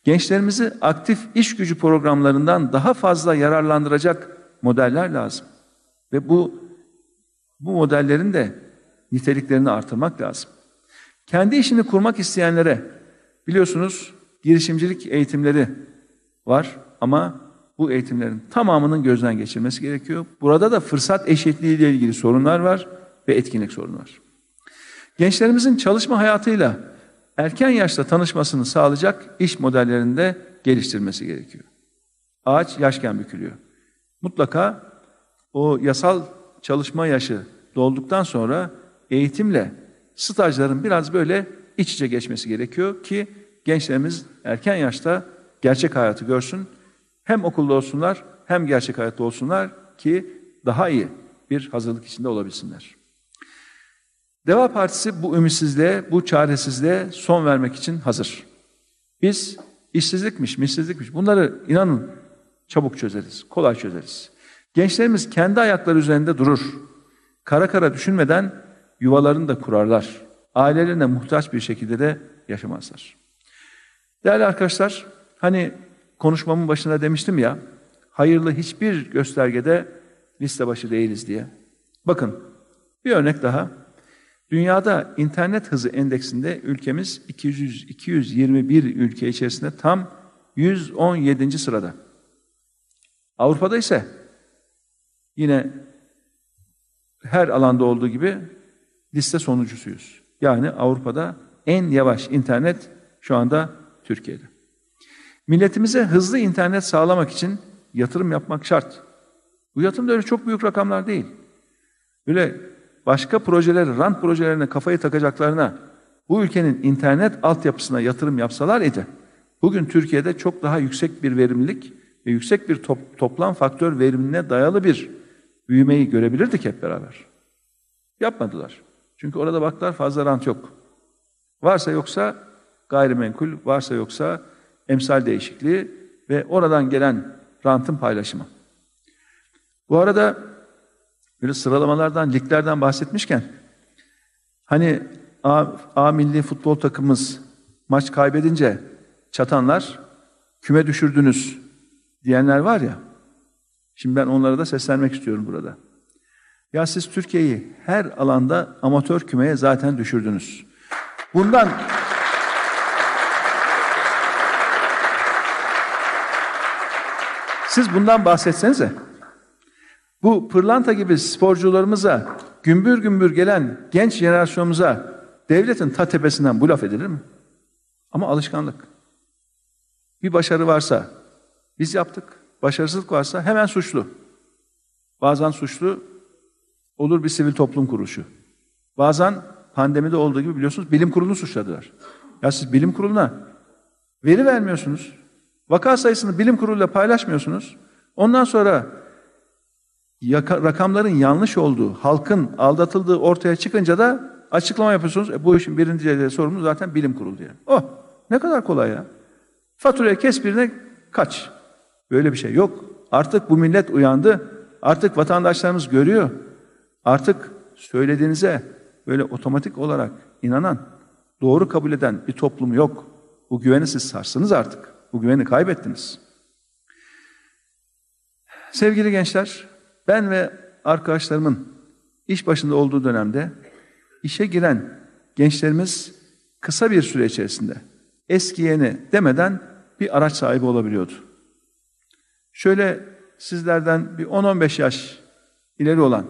S1: Gençlerimizi aktif iş gücü programlarından daha fazla yararlandıracak modeller lazım. Ve bu bu modellerin de niteliklerini artırmak lazım. Kendi işini kurmak isteyenlere biliyorsunuz girişimcilik eğitimleri var ama bu eğitimlerin tamamının gözden geçirmesi gerekiyor. Burada da fırsat eşitliği ile ilgili sorunlar var ve etkinlik sorunu var. Gençlerimizin çalışma hayatıyla erken yaşta tanışmasını sağlayacak iş modellerinde geliştirmesi gerekiyor. Ağaç yaşken bükülüyor. Mutlaka o yasal çalışma yaşı dolduktan sonra eğitimle stajların biraz böyle iç içe geçmesi gerekiyor ki gençlerimiz erken yaşta gerçek hayatı görsün. Hem okulda olsunlar hem gerçek hayatta olsunlar ki daha iyi bir hazırlık içinde olabilsinler. Deva Partisi bu ümitsizliğe, bu çaresizliğe son vermek için hazır. Biz işsizlikmiş, missizlikmiş bunları inanın çabuk çözeriz, kolay çözeriz. Gençlerimiz kendi ayakları üzerinde durur. Kara kara düşünmeden yuvalarını da kurarlar. Ailelerine muhtaç bir şekilde de yaşamazlar. Değerli arkadaşlar, hani konuşmamın başında demiştim ya, hayırlı hiçbir göstergede liste başı değiliz diye. Bakın, bir örnek daha. Dünyada internet hızı endeksinde ülkemiz 200, 221 ülke içerisinde tam 117. sırada. Avrupa'da ise yine her alanda olduğu gibi liste sonuncusuyuz. Yani Avrupa'da en yavaş internet şu anda Türkiye'de. Milletimize hızlı internet sağlamak için yatırım yapmak şart. Bu yatırım da öyle çok büyük rakamlar değil. Böyle başka projeler, rant projelerine kafayı takacaklarına bu ülkenin internet altyapısına yatırım yapsalar idi, bugün Türkiye'de çok daha yüksek bir verimlilik ve yüksek bir top, toplam faktör verimine dayalı bir büyümeyi görebilirdik hep beraber. Yapmadılar. Çünkü orada baktılar fazla rant yok. Varsa yoksa gayrimenkul, varsa yoksa emsal değişikliği ve oradan gelen rantın paylaşımı. Bu arada böyle sıralamalardan, liglerden bahsetmişken hani A, A milli futbol takımımız maç kaybedince çatanlar küme düşürdünüz diyenler var ya. Şimdi ben onlara da seslenmek istiyorum burada. Ya siz Türkiye'yi her alanda amatör kümeye zaten düşürdünüz. Bundan Siz bundan bahsetsenize. Bu pırlanta gibi sporcularımıza, gümbür gümbür gelen genç jenerasyonumuza devletin ta tepesinden bu laf edilir mi? Ama alışkanlık. Bir başarı varsa biz yaptık. Başarısızlık varsa hemen suçlu. Bazen suçlu olur bir sivil toplum kuruluşu. Bazen pandemide olduğu gibi biliyorsunuz bilim kurulunu suçladılar. Ya siz bilim kuruluna Veri vermiyorsunuz. Vaka sayısını bilim kuruluyla paylaşmıyorsunuz. Ondan sonra yaka, rakamların yanlış olduğu, halkın aldatıldığı ortaya çıkınca da açıklama yapıyorsunuz. E, bu işin birinci sorumlu zaten bilim kurulu diye. Oh ne kadar kolay ya. Faturaya kes birine kaç. Böyle bir şey yok. Artık bu millet uyandı. Artık vatandaşlarımız görüyor. Artık söylediğinize böyle otomatik olarak inanan, doğru kabul eden bir toplum yok. Bu güveni siz sarsınız artık. Bu güveni kaybettiniz. Sevgili gençler, ben ve arkadaşlarımın iş başında olduğu dönemde işe giren gençlerimiz kısa bir süre içerisinde eski yeni demeden bir araç sahibi olabiliyordu. Şöyle sizlerden bir 10-15 yaş ileri olan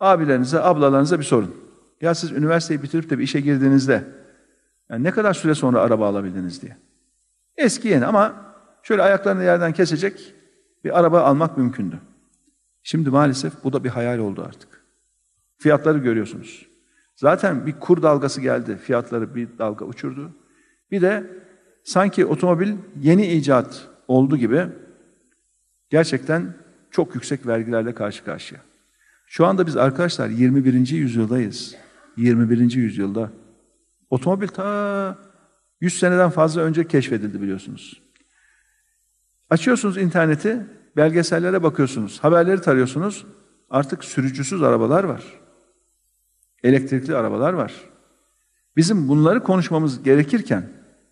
S1: abilerinize, ablalarınıza bir sorun. Ya siz üniversiteyi bitirip de bir işe girdiğinizde yani ne kadar süre sonra araba alabildiniz diye. Eski yeni ama şöyle ayaklarını yerden kesecek bir araba almak mümkündü. Şimdi maalesef bu da bir hayal oldu artık. Fiyatları görüyorsunuz. Zaten bir kur dalgası geldi, fiyatları bir dalga uçurdu. Bir de sanki otomobil yeni icat oldu gibi gerçekten çok yüksek vergilerle karşı karşıya. Şu anda biz arkadaşlar 21. yüzyıldayız. 21. yüzyılda. Otomobil ta 100 seneden fazla önce keşfedildi biliyorsunuz. Açıyorsunuz interneti, belgesellere bakıyorsunuz, haberleri tarıyorsunuz. Artık sürücüsüz arabalar var. Elektrikli arabalar var. Bizim bunları konuşmamız gerekirken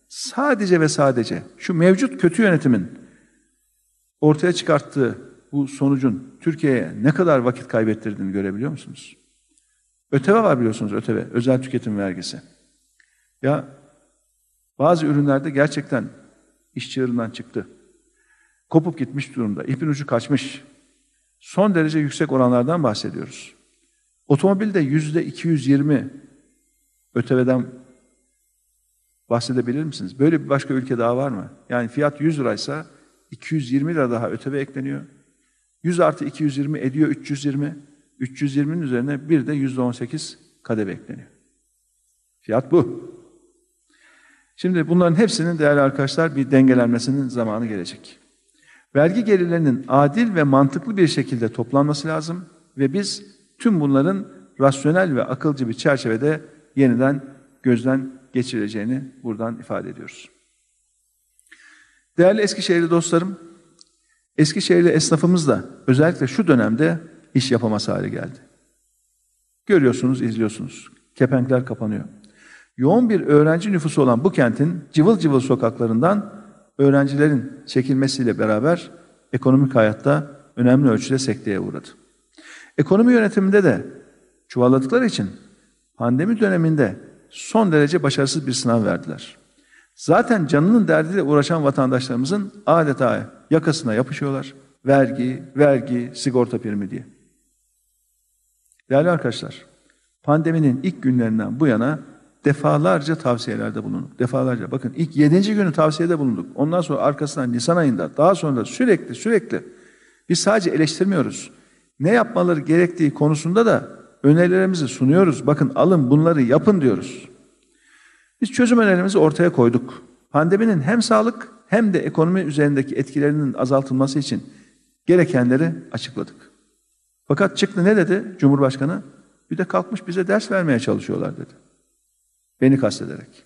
S1: sadece ve sadece şu mevcut kötü yönetimin ortaya çıkarttığı bu sonucun Türkiye'ye ne kadar vakit kaybettirdiğini görebiliyor musunuz? ÖTV var biliyorsunuz ÖTV, özel tüketim vergisi. Ya bazı ürünlerde gerçekten iş çığırından çıktı. Kopup gitmiş durumda, ipin ucu kaçmış. Son derece yüksek oranlardan bahsediyoruz. Otomobilde yüzde 220 ÖTV'den bahsedebilir misiniz? Böyle bir başka ülke daha var mı? Yani fiyat 100 liraysa 220 lira daha ÖTV ekleniyor. 100 artı 220 ediyor 320. 320'nin üzerine bir de %18 kademe ekleniyor. Fiyat bu. Şimdi bunların hepsinin değerli arkadaşlar bir dengelenmesinin zamanı gelecek. Vergi gelirlerinin adil ve mantıklı bir şekilde toplanması lazım ve biz tüm bunların rasyonel ve akılcı bir çerçevede yeniden gözden geçireceğini buradan ifade ediyoruz. Değerli Eskişehirli dostlarım, Eskişehirli esnafımız da özellikle şu dönemde iş yapamaz hale geldi. Görüyorsunuz, izliyorsunuz. Kepenkler kapanıyor. Yoğun bir öğrenci nüfusu olan bu kentin cıvıl cıvıl sokaklarından öğrencilerin çekilmesiyle beraber ekonomik hayatta önemli ölçüde sekteye uğradı. Ekonomi yönetiminde de çuvalladıkları için pandemi döneminde son derece başarısız bir sınav verdiler. Zaten canının derdiyle uğraşan vatandaşlarımızın adeta yakasına yapışıyorlar. Vergi, vergi, sigorta primi diye. Değerli arkadaşlar, pandeminin ilk günlerinden bu yana defalarca tavsiyelerde bulunduk. Defalarca. Bakın ilk yedinci günü tavsiyede bulunduk. Ondan sonra arkasından Nisan ayında, daha sonra sürekli sürekli biz sadece eleştirmiyoruz. Ne yapmaları gerektiği konusunda da önerilerimizi sunuyoruz. Bakın alın bunları yapın diyoruz. Biz çözüm önerilerimizi ortaya koyduk. Pandeminin hem sağlık hem de ekonomi üzerindeki etkilerinin azaltılması için gerekenleri açıkladık. Fakat çıktı ne dedi Cumhurbaşkanı? Bir de kalkmış bize ders vermeye çalışıyorlar dedi. Beni kastederek.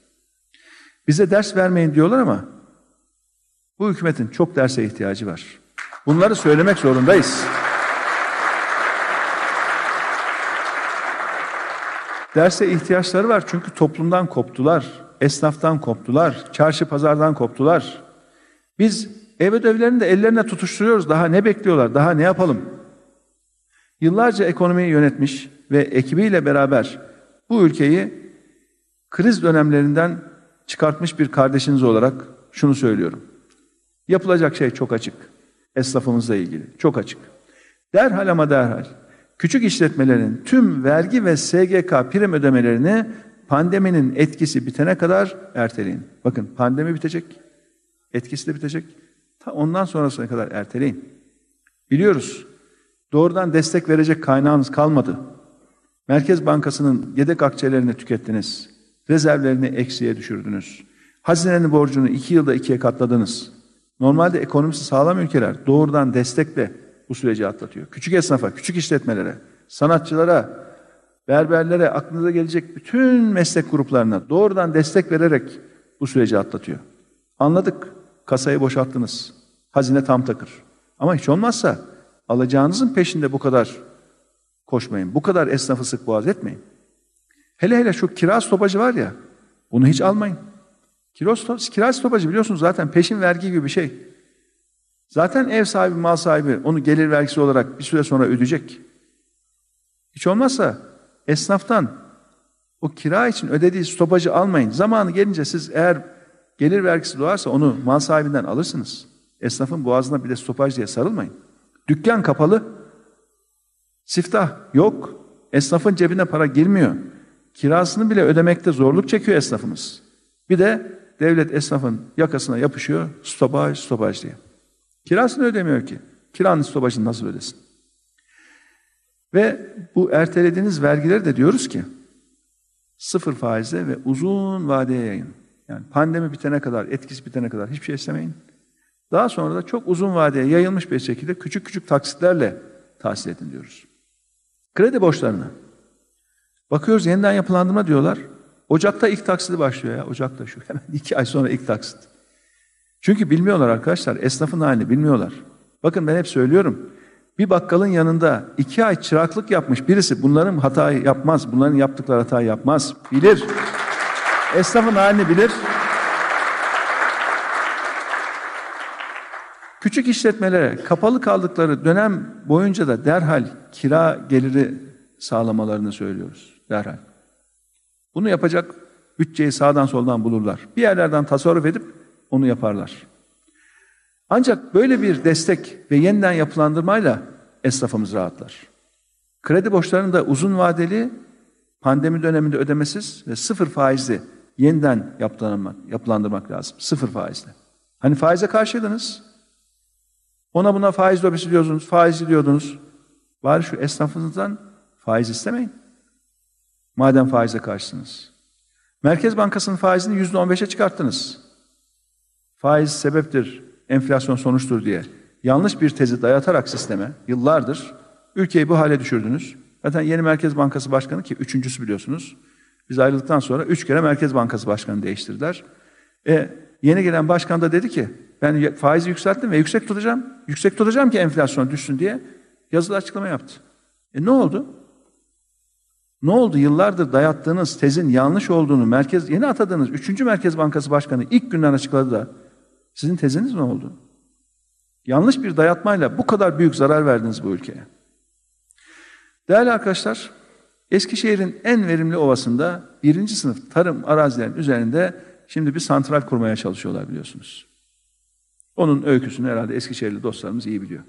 S1: Bize ders vermeyin diyorlar ama bu hükümetin çok derse ihtiyacı var. Bunları söylemek zorundayız. Derse ihtiyaçları var çünkü toplumdan koptular, esnaftan koptular, çarşı pazardan koptular. Biz ev ödevlerini de ellerine tutuşturuyoruz. Daha ne bekliyorlar? Daha ne yapalım? Yıllarca ekonomiyi yönetmiş ve ekibiyle beraber bu ülkeyi kriz dönemlerinden çıkartmış bir kardeşiniz olarak şunu söylüyorum. Yapılacak şey çok açık. Esnafımızla ilgili. Çok açık. Derhal ama derhal küçük işletmelerin tüm vergi ve SGK prim ödemelerini pandeminin etkisi bitene kadar erteleyin. Bakın pandemi bitecek, etkisi de bitecek. Ta ondan sonrasına kadar erteleyin. Biliyoruz, doğrudan destek verecek kaynağınız kalmadı. Merkez Bankası'nın yedek akçelerini tükettiniz. Rezervlerini eksiye düşürdünüz. Hazinenin borcunu iki yılda ikiye katladınız. Normalde ekonomisi sağlam ülkeler doğrudan destekle bu süreci atlatıyor. Küçük esnafa, küçük işletmelere, sanatçılara, berberlere, aklınıza gelecek bütün meslek gruplarına doğrudan destek vererek bu süreci atlatıyor. Anladık, kasayı boşalttınız. Hazine tam takır. Ama hiç olmazsa alacağınızın peşinde bu kadar koşmayın. Bu kadar esnafı sık boğaz etmeyin. Hele hele şu kiraz stopajı var ya, bunu hiç almayın. Kiraz, kiraz stopajı biliyorsunuz zaten peşin vergi gibi bir şey. Zaten ev sahibi, mal sahibi onu gelir vergisi olarak bir süre sonra ödeyecek. Hiç olmazsa esnaftan o kira için ödediği stopajı almayın. Zamanı gelince siz eğer gelir vergisi doğarsa onu mal sahibinden alırsınız. Esnafın boğazına bir de stopaj diye sarılmayın. Dükkan kapalı, siftah yok, esnafın cebine para girmiyor. Kirasını bile ödemekte zorluk çekiyor esnafımız. Bir de devlet esnafın yakasına yapışıyor, stopaj, stopaj diye. Kirasını ödemiyor ki. Kiranın stopajını nasıl ödesin? Ve bu ertelediğiniz vergileri de diyoruz ki sıfır faizle ve uzun vadeye yayın. Yani pandemi bitene kadar, etkisi bitene kadar hiçbir şey istemeyin. Daha sonra da çok uzun vadeye yayılmış bir şekilde küçük küçük taksitlerle tahsil edin diyoruz. Kredi borçlarına. Bakıyoruz yeniden yapılandırma diyorlar. Ocak'ta ilk taksidi başlıyor ya. Ocak'ta şu hemen iki ay sonra ilk taksit. Çünkü bilmiyorlar arkadaşlar. Esnafın halini bilmiyorlar. Bakın ben hep söylüyorum. Bir bakkalın yanında iki ay çıraklık yapmış birisi bunların hatayı yapmaz. Bunların yaptıkları hatayı yapmaz. Bilir. Esnafın halini bilir. Küçük işletmelere kapalı kaldıkları dönem boyunca da derhal kira geliri sağlamalarını söylüyoruz. Derhal. Bunu yapacak bütçeyi sağdan soldan bulurlar. Bir yerlerden tasarruf edip onu yaparlar. Ancak böyle bir destek ve yeniden yapılandırmayla esnafımız rahatlar. Kredi borçlarını da uzun vadeli, pandemi döneminde ödemesiz ve sıfır faizli yeniden yapılandırmak, yapılandırmak lazım. Sıfır faizli. Hani faize karşıydınız. Ona buna faiz lobisi diyordunuz, faiz diyordunuz. Bari şu esnafınızdan faiz istemeyin. Madem faize karşısınız. Merkez Bankası'nın faizini yüzde on beşe çıkarttınız. Faiz sebeptir, enflasyon sonuçtur diye yanlış bir tezi dayatarak sisteme yıllardır ülkeyi bu hale düşürdünüz. Zaten yeni Merkez Bankası Başkanı ki üçüncüsü biliyorsunuz. Biz ayrıldıktan sonra üç kere Merkez Bankası Başkanı değiştirdiler. E, yeni gelen başkan da dedi ki ben faizi yükselttim ve yüksek tutacağım. Yüksek tutacağım ki enflasyon düşsün diye yazılı açıklama yaptı. E ne oldu? Ne oldu? Yıllardır dayattığınız tezin yanlış olduğunu merkez yeni atadığınız 3. Merkez Bankası Başkanı ilk günden açıkladı da sizin teziniz ne oldu? Yanlış bir dayatmayla bu kadar büyük zarar verdiniz bu ülkeye. Değerli arkadaşlar, Eskişehir'in en verimli ovasında birinci sınıf tarım arazilerin üzerinde şimdi bir santral kurmaya çalışıyorlar biliyorsunuz. Onun öyküsünü herhalde Eskişehirli dostlarımız iyi biliyor.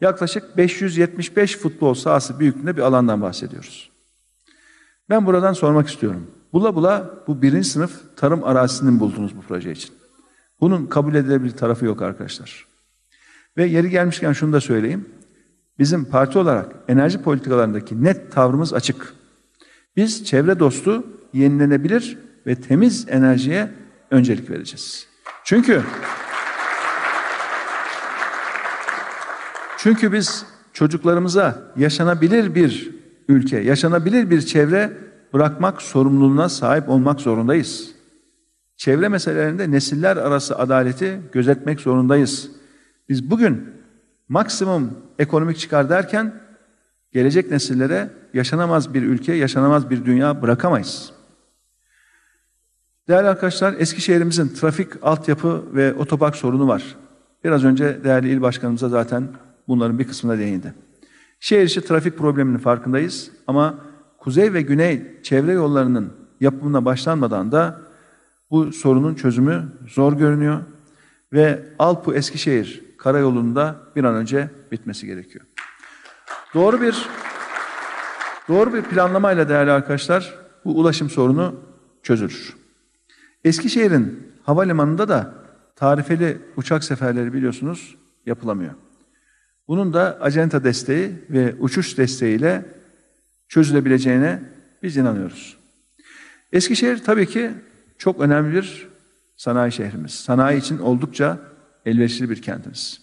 S1: Yaklaşık 575 futbol sahası büyüklüğünde bir alandan bahsediyoruz. Ben buradan sormak istiyorum. Bula bula bu birinci sınıf tarım arazisini buldunuz bu proje için? Bunun kabul edilebilir tarafı yok arkadaşlar. Ve yeri gelmişken şunu da söyleyeyim. Bizim parti olarak enerji politikalarındaki net tavrımız açık. Biz çevre dostu, yenilenebilir ve temiz enerjiye öncelik vereceğiz. Çünkü çünkü biz çocuklarımıza yaşanabilir bir ülke, yaşanabilir bir çevre bırakmak sorumluluğuna sahip olmak zorundayız. Çevre meselelerinde nesiller arası adaleti gözetmek zorundayız. Biz bugün maksimum ekonomik çıkar derken gelecek nesillere yaşanamaz bir ülke, yaşanamaz bir dünya bırakamayız. Değerli arkadaşlar, Eskişehir'imizin trafik, altyapı ve otopark sorunu var. Biraz önce değerli il başkanımıza zaten bunların bir kısmına değindi. Şehir içi trafik probleminin farkındayız ama kuzey ve güney çevre yollarının yapımına başlanmadan da bu sorunun çözümü zor görünüyor ve Alpu Eskişehir karayolunda bir an önce bitmesi gerekiyor. Doğru bir doğru bir planlamayla değerli arkadaşlar bu ulaşım sorunu çözülür. Eskişehir'in havalimanında da tarifeli uçak seferleri biliyorsunuz yapılamıyor. Bunun da acenta desteği ve uçuş desteğiyle çözülebileceğine biz inanıyoruz. Eskişehir tabii ki çok önemli bir sanayi şehrimiz. Sanayi için oldukça elverişli bir kentimiz.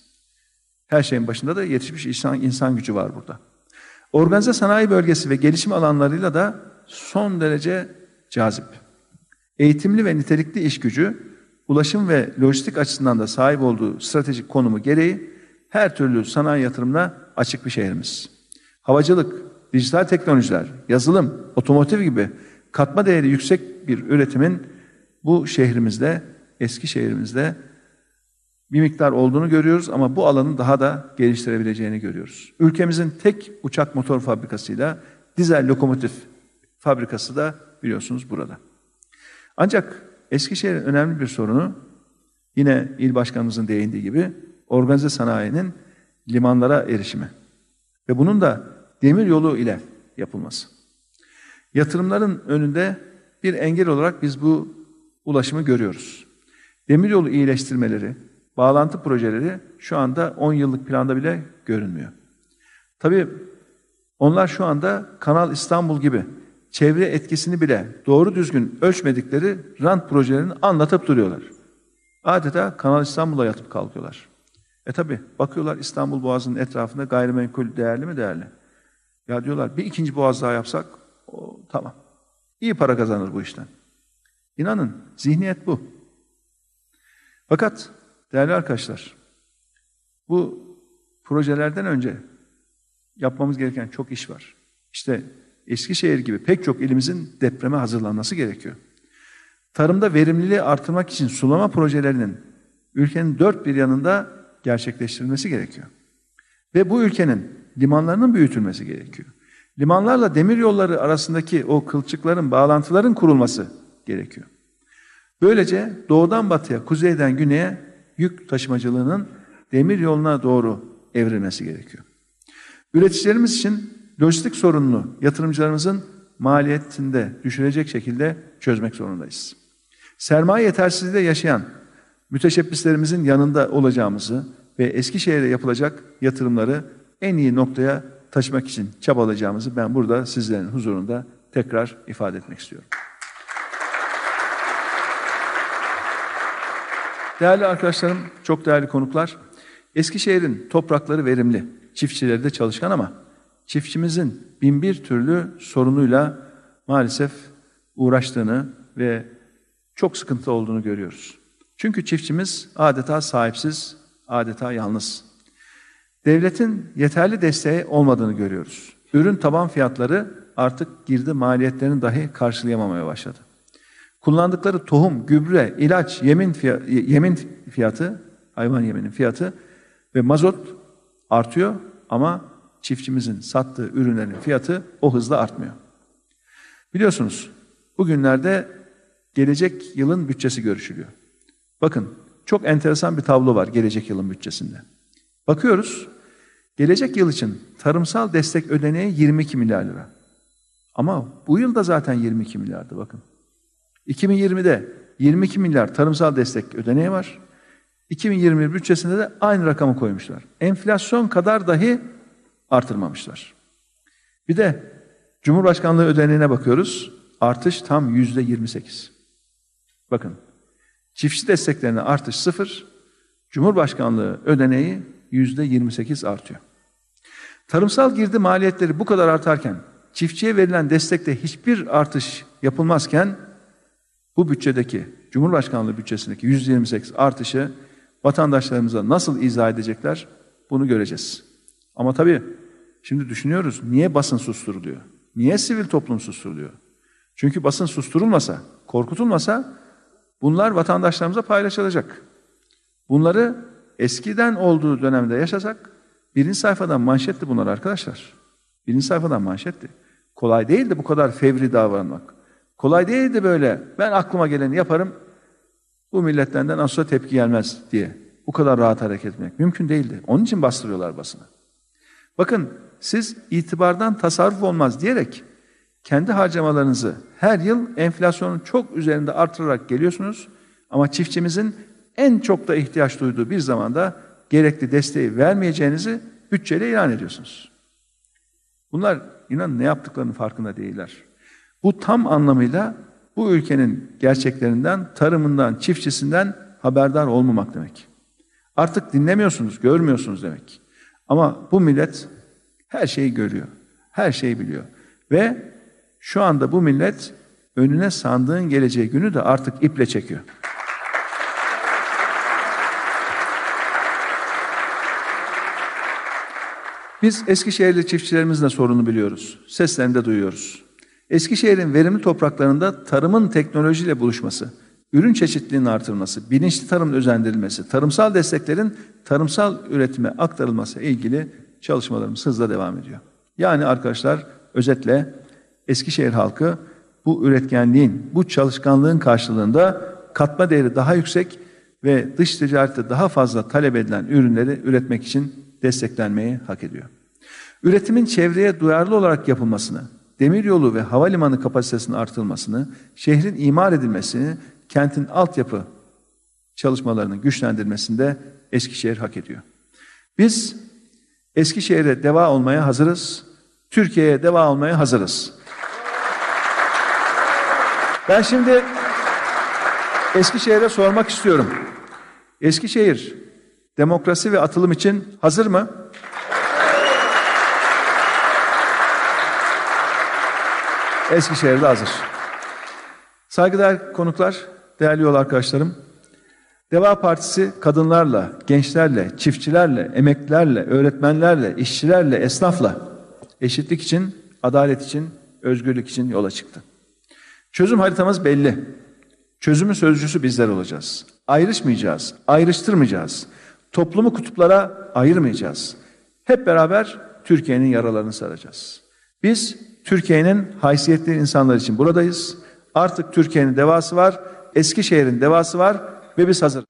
S1: Her şeyin başında da yetişmiş insan, insan gücü var burada. Organize sanayi bölgesi ve gelişim alanlarıyla da son derece cazip. Eğitimli ve nitelikli iş gücü, ulaşım ve lojistik açısından da sahip olduğu stratejik konumu gereği her türlü sanayi yatırımına açık bir şehrimiz. Havacılık, dijital teknolojiler, yazılım, otomotiv gibi katma değeri yüksek bir üretimin bu şehrimizde, eski şehrimizde bir miktar olduğunu görüyoruz ama bu alanı daha da geliştirebileceğini görüyoruz. Ülkemizin tek uçak motor fabrikasıyla dizel lokomotif fabrikası da biliyorsunuz burada. Ancak Eskişehir'in önemli bir sorunu yine il başkanımızın değindiği gibi organize sanayinin limanlara erişimi ve bunun da demir yolu ile yapılması. Yatırımların önünde bir engel olarak biz bu ulaşımı görüyoruz. Demiryolu iyileştirmeleri, bağlantı projeleri şu anda 10 yıllık planda bile görünmüyor. Tabii onlar şu anda Kanal İstanbul gibi çevre etkisini bile doğru düzgün ölçmedikleri rant projelerini anlatıp duruyorlar. Adeta Kanal İstanbul'a yatıp kalkıyorlar. E tabi bakıyorlar İstanbul Boğazı'nın etrafında gayrimenkul değerli mi değerli? Ya diyorlar bir ikinci boğaz daha yapsak o, tamam. İyi para kazanır bu işten. İnanın zihniyet bu. Fakat değerli arkadaşlar bu projelerden önce yapmamız gereken çok iş var. İşte Eskişehir gibi pek çok ilimizin depreme hazırlanması gerekiyor. Tarımda verimliliği artırmak için sulama projelerinin ülkenin dört bir yanında gerçekleştirilmesi gerekiyor. Ve bu ülkenin limanlarının büyütülmesi gerekiyor. Limanlarla demir yolları arasındaki o kılçıkların, bağlantıların kurulması gerekiyor. Böylece doğudan batıya, kuzeyden güneye yük taşımacılığının demir yoluna doğru evrilmesi gerekiyor. Üreticilerimiz için lojistik sorununu yatırımcılarımızın maliyetinde düşürecek şekilde çözmek zorundayız. Sermaye yetersizliğinde yaşayan müteşebbislerimizin yanında olacağımızı ve Eskişehir'e yapılacak yatırımları en iyi noktaya taşımak için çabalayacağımızı ben burada sizlerin huzurunda tekrar ifade etmek istiyorum. Değerli arkadaşlarım, çok değerli konuklar, Eskişehir'in toprakları verimli, çiftçileri de çalışkan ama çiftçimizin bin bir türlü sorunuyla maalesef uğraştığını ve çok sıkıntı olduğunu görüyoruz. Çünkü çiftçimiz adeta sahipsiz, adeta yalnız. Devletin yeterli desteği olmadığını görüyoruz. Ürün taban fiyatları artık girdi maliyetlerini dahi karşılayamamaya başladı. Kullandıkları tohum, gübre, ilaç, yemin fiyatı, yemin fiyatı, hayvan yeminin fiyatı ve mazot artıyor ama çiftçimizin sattığı ürünlerin fiyatı o hızla artmıyor. Biliyorsunuz bugünlerde gelecek yılın bütçesi görüşülüyor. Bakın çok enteresan bir tablo var gelecek yılın bütçesinde. Bakıyoruz gelecek yıl için tarımsal destek ödeneği 22 milyar lira. Ama bu yıl da zaten 22 milyardı bakın. 2020'de 22 milyar tarımsal destek ödeneği var. 2021 bütçesinde de aynı rakamı koymuşlar. Enflasyon kadar dahi artırmamışlar. Bir de Cumhurbaşkanlığı ödeneğine bakıyoruz. Artış tam yüzde 28. Bakın çiftçi desteklerine artış sıfır. Cumhurbaşkanlığı ödeneği yüzde 28 artıyor. Tarımsal girdi maliyetleri bu kadar artarken çiftçiye verilen destekte hiçbir artış yapılmazken bu bütçedeki Cumhurbaşkanlığı bütçesindeki 128 artışı vatandaşlarımıza nasıl izah edecekler bunu göreceğiz. Ama tabii şimdi düşünüyoruz niye basın susturuluyor? Niye sivil toplum susturuluyor? Çünkü basın susturulmasa, korkutulmasa bunlar vatandaşlarımıza paylaşılacak. Bunları eskiden olduğu dönemde yaşasak birinci sayfadan manşetti bunlar arkadaşlar. Birinci sayfadan manşetti. Kolay değildi bu kadar fevri davranmak. Kolay değildi böyle ben aklıma geleni yaparım bu milletten de nasıl tepki gelmez diye. Bu kadar rahat hareket etmek mümkün değildi. Onun için bastırıyorlar basını. Bakın siz itibardan tasarruf olmaz diyerek kendi harcamalarınızı her yıl enflasyonun çok üzerinde artırarak geliyorsunuz. Ama çiftçimizin en çok da ihtiyaç duyduğu bir zamanda gerekli desteği vermeyeceğinizi bütçeyle ilan ediyorsunuz. Bunlar inan ne yaptıklarının farkında değiller. Bu tam anlamıyla bu ülkenin gerçeklerinden, tarımından, çiftçisinden haberdar olmamak demek. Artık dinlemiyorsunuz, görmüyorsunuz demek. Ama bu millet her şeyi görüyor, her şeyi biliyor. Ve şu anda bu millet önüne sandığın geleceği günü de artık iple çekiyor. Biz Eskişehirli çiftçilerimizin de sorunu biliyoruz. Seslerini de duyuyoruz. Eskişehir'in verimli topraklarında tarımın teknolojiyle buluşması, ürün çeşitliliğinin artırılması, bilinçli tarımın özendirilmesi, tarımsal desteklerin tarımsal üretime aktarılması ilgili çalışmalarımız hızla devam ediyor. Yani arkadaşlar özetle Eskişehir halkı bu üretkenliğin, bu çalışkanlığın karşılığında katma değeri daha yüksek ve dış ticarette daha fazla talep edilen ürünleri üretmek için desteklenmeyi hak ediyor. Üretimin çevreye duyarlı olarak yapılmasını, demiryolu ve havalimanı kapasitesinin artırılmasını, şehrin imar edilmesini, kentin altyapı çalışmalarının güçlendirmesinde Eskişehir hak ediyor. Biz Eskişehir'e deva olmaya hazırız, Türkiye'ye deva olmaya hazırız. Ben şimdi Eskişehir'e sormak istiyorum. Eskişehir demokrasi ve atılım için hazır mı? Eskişehir'de hazır. Saygıdeğer konuklar, değerli yol arkadaşlarım. Deva Partisi kadınlarla, gençlerle, çiftçilerle, emeklilerle, öğretmenlerle, işçilerle, esnafla eşitlik için, adalet için, özgürlük için yola çıktı. Çözüm haritamız belli. Çözümün sözcüsü bizler olacağız. Ayrışmayacağız, ayrıştırmayacağız. Toplumu kutuplara ayırmayacağız. Hep beraber Türkiye'nin yaralarını saracağız. Biz Türkiye'nin haysiyetli insanlar için buradayız. Artık Türkiye'nin devası var, Eskişehir'in devası var ve biz hazır.